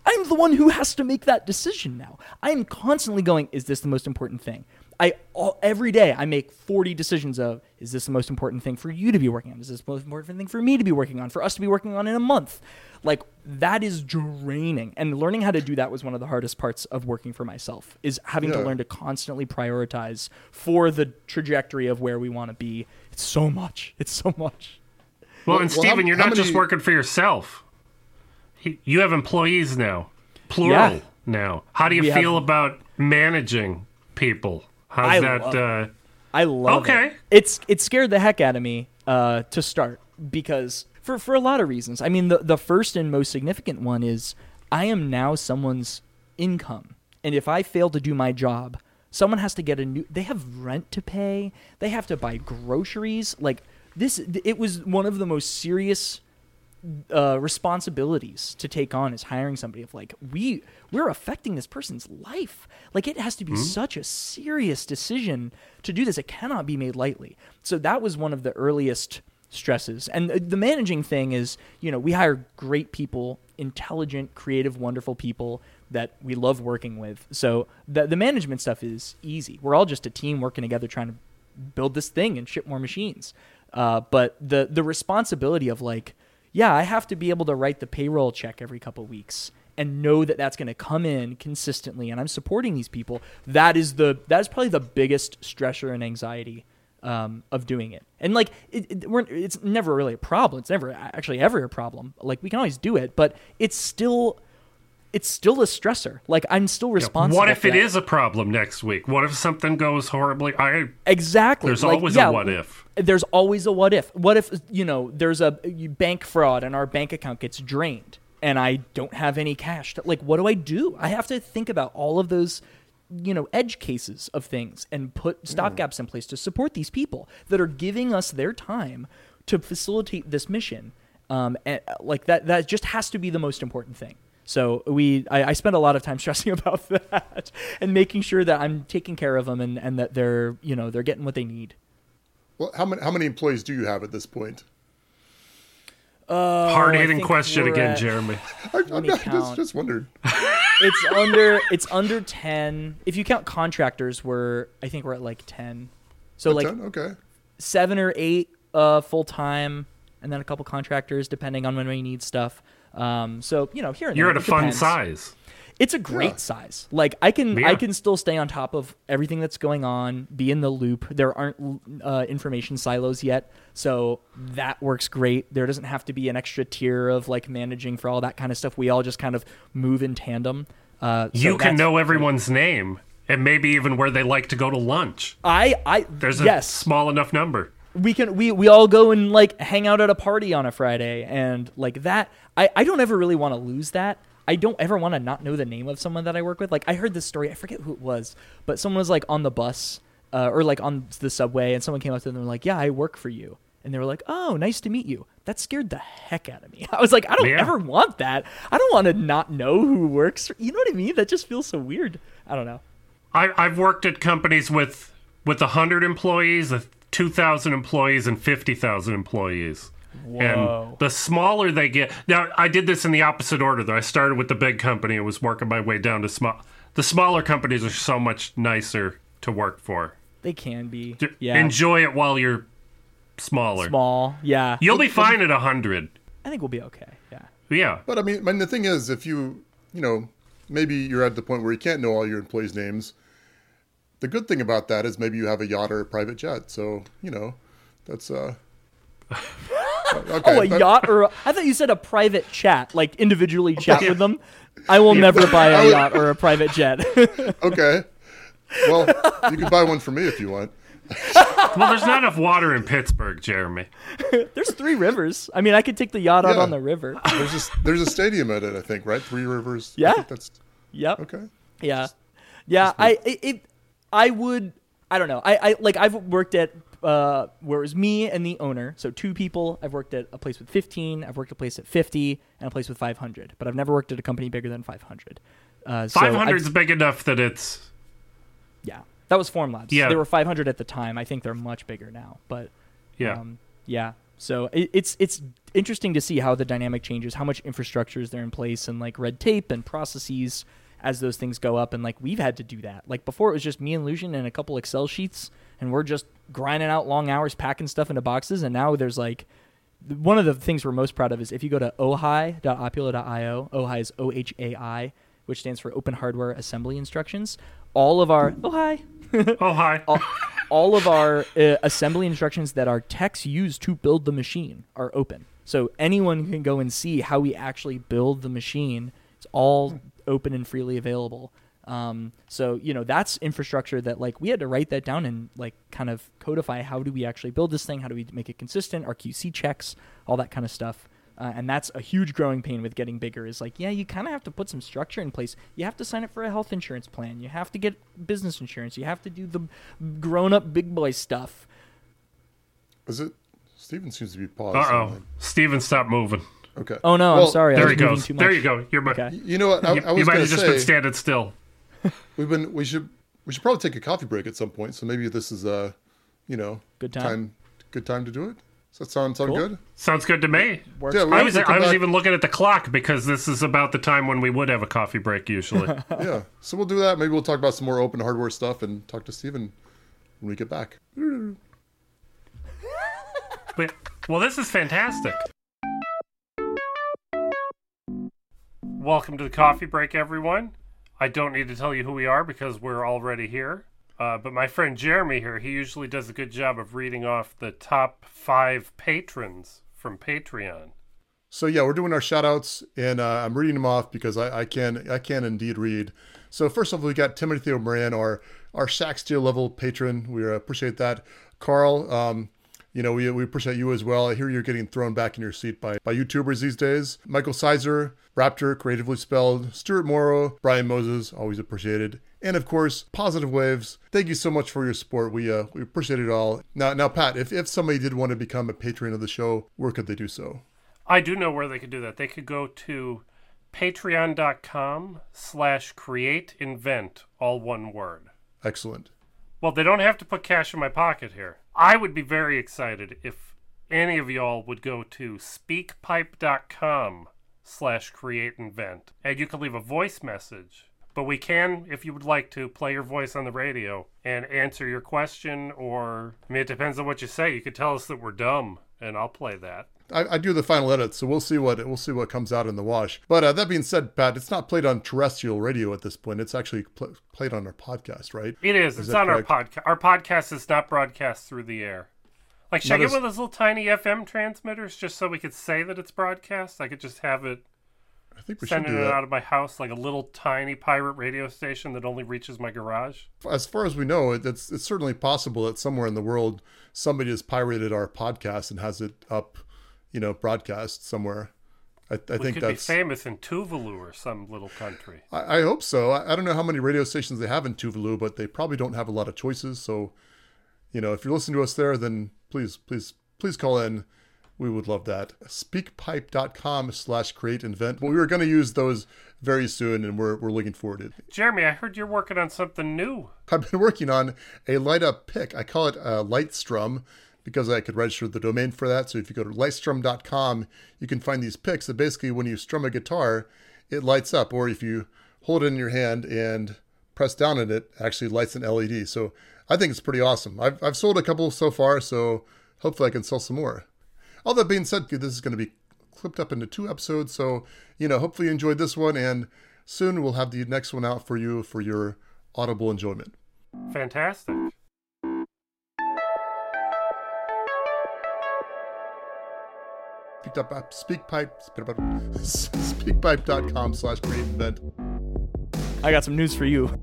S2: I'm the one who has to make that decision now. I'm constantly going, is this the most important thing? I all, every day I make 40 decisions of is this the most important thing for you to be working on? Is this the most important thing for me to be working on? For us to be working on in a month? Like that is draining. And learning how to do that was one of the hardest parts of working for myself is having yeah. to learn to constantly prioritize for the trajectory of where we want to be. It's so much. It's so much.
S1: Well, well and Stephen, well, you're not many... just working for yourself. You have employees now, plural yeah. now. How do you we feel have... about managing people? How's I that? Love, uh...
S2: I love okay. it. It's it scared the heck out of me uh, to start because for for a lot of reasons. I mean, the the first and most significant one is I am now someone's income, and if I fail to do my job, someone has to get a new. They have rent to pay. They have to buy groceries. Like this, it was one of the most serious uh, responsibilities to take on is hiring somebody of like we we're affecting this person's life. Like it has to be mm-hmm. such a serious decision to do this. It cannot be made lightly. So that was one of the earliest stresses. And the, the managing thing is you know we hire great people intelligent creative wonderful people that we love working with. So the, the management stuff is easy. We're all just a team working together trying to build this thing and ship more machines. Uh, but the the responsibility of like yeah, I have to be able to write the payroll check every couple weeks and know that that's going to come in consistently and I'm supporting these people. That is the that is probably the biggest stressor and anxiety um, of doing it. And like it, it, it's never really a problem. It's never actually ever a problem. Like we can always do it, but it's still it's still a stressor. Like I'm still responsible.
S1: Yeah, what if it is a problem next week? What if something goes horribly? I
S2: exactly.
S1: There's like, always yeah, a what if.
S2: There's always a what if. What if you know there's a bank fraud and our bank account gets drained and I don't have any cash? To, like what do I do? I have to think about all of those you know edge cases of things and put stopgaps mm. in place to support these people that are giving us their time to facilitate this mission. Um, and like that that just has to be the most important thing. So we, I, I spend a lot of time stressing about that and making sure that I'm taking care of them and, and that they're, you know, they're getting what they need.
S3: Well, how many how many employees do you have at this point?
S2: Uh,
S1: Hard hitting question again,
S2: at,
S1: Jeremy.
S3: I, am not, just, just wondered.
S2: it's under it's under ten. If you count contractors, we're I think we're at like ten. So like
S3: 10? okay,
S2: seven or eight uh, full time, and then a couple contractors depending on when we need stuff. Um, so you know, here and
S1: you're
S2: there,
S1: at a fun size.
S2: it's a great
S3: Yeah.
S2: size. Like I can
S1: Yeah.
S2: I can still stay on top of everything that's going on, be in the loop. There aren't uh, information silos yet, so that works great. There doesn't have to be an extra tier of like managing for all that kind of stuff. We all just kind of move in tandem. Uh, so
S1: you can know everyone's name and maybe even where they like to go to lunch.
S2: I I
S1: There's a
S2: yes.
S1: small enough number.
S2: We can we we all go and like hang out at a party on a Friday and like that I I don't ever really want to lose that. I don't ever want to not know the name of someone that I work with. Like I heard this story, I forget who it was, but someone was like on the bus uh, or like on the subway and someone came up to them and were like, "Yeah, I work for you." And they were like, "Oh, nice to meet you." That scared the heck out of me. I was like, "I don't
S1: Yeah.
S2: ever want that. I don't want to not know who works." For, you know what I mean? That just feels so weird. I don't know.
S1: I, I've worked at companies with with a hundred employees, two thousand employees, and fifty thousand employees.
S2: Whoa.
S1: And the smaller they get, now I did this in the opposite order. Though I started with the big company and was working my way down to small. The smaller companies are so much nicer to work for.
S2: They can be.
S1: J-
S2: Yeah.
S1: Enjoy it while you're smaller.
S2: Small. Yeah.
S1: You'll be fine at hundred.
S2: I think we'll be okay. Yeah.
S1: Yeah.
S3: But I mean, I mean, the thing is, if you, you know, maybe you're at the point where you can't know all your employees' names. The good thing about that is maybe you have a yacht or a private jet. So you know, that's uh. okay.
S2: Oh, a
S3: but-
S2: yacht or a, I thought you said a private chat, like individually chat with them. I will never buy a yacht or a private jet.
S3: Okay. Well, you can buy one for me if you want.
S1: Well, there's not enough water in Pittsburgh, Jeremy.
S2: There's three rivers. I mean, I could take the yacht out on the river.
S3: There's a, there's a stadium at it, I think, right? Three Rivers. I
S2: Yeah.
S3: think that's
S2: Yep.
S3: okay.
S2: Yeah. Yeah. I it, it I would I don't know. I, I like I've worked at uh where it was me and the owner, so two people. I've worked at a place with 15. I've worked at a place at 50 and a place with 500. But I've never worked at a company bigger than 500. Uh, so
S1: Five
S2: I've-
S1: hundred is big enough that it's
S2: Yeah, that was Formlabs.
S1: Yeah.
S2: they were 500 at the time. I think they're much bigger now. But
S1: yeah.
S2: um, yeah. So it, it's it's interesting to see how the dynamic changes, how much infrastructure is there in place, and like red tape and processes as those things go up. And like we've had to do that. Like before, it was just me and Lucian and a couple Excel sheets, and we're just grinding out long hours packing stuff into boxes. And now there's like one of the things we're most proud of is if you go to ohai.opulo.io, ohai is O H A I, which stands for Open Hardware Assembly Instructions. All of our ohai
S1: oh hi.
S2: all, all of our uh, assembly instructions that our techs use to build the machine are open. So anyone can go and see how we actually build the machine. It's all open and freely available. Um, so you know that's infrastructure that like we had to write that down and like kind of codify how do we actually build this thing? How do we make it consistent? Our QC checks, all that kind of stuff. Uh, and that's a huge growing pain with getting bigger is like yeah you kind of have to put some structure in place you have to sign up for a health insurance plan you have to get business insurance you have to do the grown-up big boy stuff
S3: Is it? Stephen seems to be paused.
S1: Uh oh. Stephen, stop moving.
S3: Okay.
S2: oh no
S3: Well,
S2: i'm sorry I
S1: There
S2: was
S1: he
S2: moving
S1: goes.
S2: too
S1: There you go. You're
S2: okay
S3: You know what? I,
S1: You,
S3: I was
S1: you might
S3: going
S1: have
S3: to
S1: just been
S3: say
S1: standing still.
S3: we've been we should we should probably take a coffee break at some point. So maybe this is a, you know,
S2: Good time.
S3: good time to do it. Does that sound sound
S2: Cool.
S3: good?
S1: Sounds good to me.
S2: Works
S3: Yeah,
S1: I was
S3: can come
S1: I was
S3: back-
S1: even looking at the clock because this is about the time when we would have a coffee break usually.
S3: yeah. So we'll do that. Maybe we'll talk about some more open hardware stuff and talk to Stephen when we get back.
S1: well, this is fantastic. Welcome to the coffee break, everyone. I don't need to tell you who we are because we're already here. Uh, but my friend Jeremy here, he usually does a good job of reading off the top five patrons from Patreon.
S3: So yeah, we're doing our shout outs and uh, I'm reading them off because I, I can I can indeed read. So first of all, we got Timothy O'Brien, our our Shack Steel level patron. We appreciate that. Carl, um, you know, we, we appreciate you as well. I hear you're getting thrown back in your seat by, by YouTubers these days. Michael Sizer, Raptor, creatively spelled, Stuart Morrow, Brian Moses, always appreciated. And of course, Positive Waves. Thank you so much for your support. We uh, we appreciate it all. Now, now, Pat, if, if somebody did want to become a patron of the show, where could they do so?
S1: I do know where they could do that. They could go to patreon.com slash create invent, all one word.
S3: Excellent.
S1: Well, they don't have to put cash in my pocket here. I would be very excited if any of y'all would go to speakpipe.com slash create invent and you can leave a voice message. But we can, if you would like to, play your voice on the radio and answer your question or, I mean, it depends on what you say. You could tell us that we're dumb and I'll play that.
S3: I, I do the final edit, so we'll see what we'll see what comes out in the wash. But uh, that being said, Pat, it's not played on terrestrial radio at this point. It's actually pl- played on our podcast, right?
S1: It is. it's
S3: that
S1: on our podcast. Our podcast is not broadcast through the air. Like, should I
S3: Not
S1: get
S3: as-
S1: one of those little tiny FM transmitters just so we could say that it's broadcast? I could just have it
S3: I think we should
S1: sending
S3: do
S1: it out of my house like a little tiny pirate radio station that only reaches my garage.
S3: As far as we know, it, it's it's certainly possible that somewhere in the world somebody has pirated our podcast and has it up, you know, broadcast somewhere. I, I
S1: We
S3: think
S1: could
S3: that's.
S1: be famous in Tuvalu or some little country.
S3: I, I hope so. I, I don't know how many radio stations they have in Tuvalu, but they probably don't have a lot of choices. So, you know, if you're listening to us there, then please, please, please call in. We would love that. Speakpipe.com slash create invent. But we were going to use those very soon, and we're, we're looking forward to it.
S1: Jeremy, I heard you're working on something new.
S3: I've been working on a light up pick. I call it a light Lightstrum because I could register the domain for that. So if you go to lightstrum.com, you can find these picks that basically, when you strum a guitar, it lights up. Or if you hold it in your hand and press down on it, it actually lights an LED. So I think it's pretty awesome. I've, I've sold a couple so far, so hopefully I can sell some more. All that being said, this is going to be clipped up into two episodes. So, you know, hopefully you enjoyed this one. And soon we'll have the next one out for you for your audible enjoyment.
S1: Fantastic.
S3: Speak up, uh, speakpipe, speakpipe.com slash create invent.
S2: I got some news for you.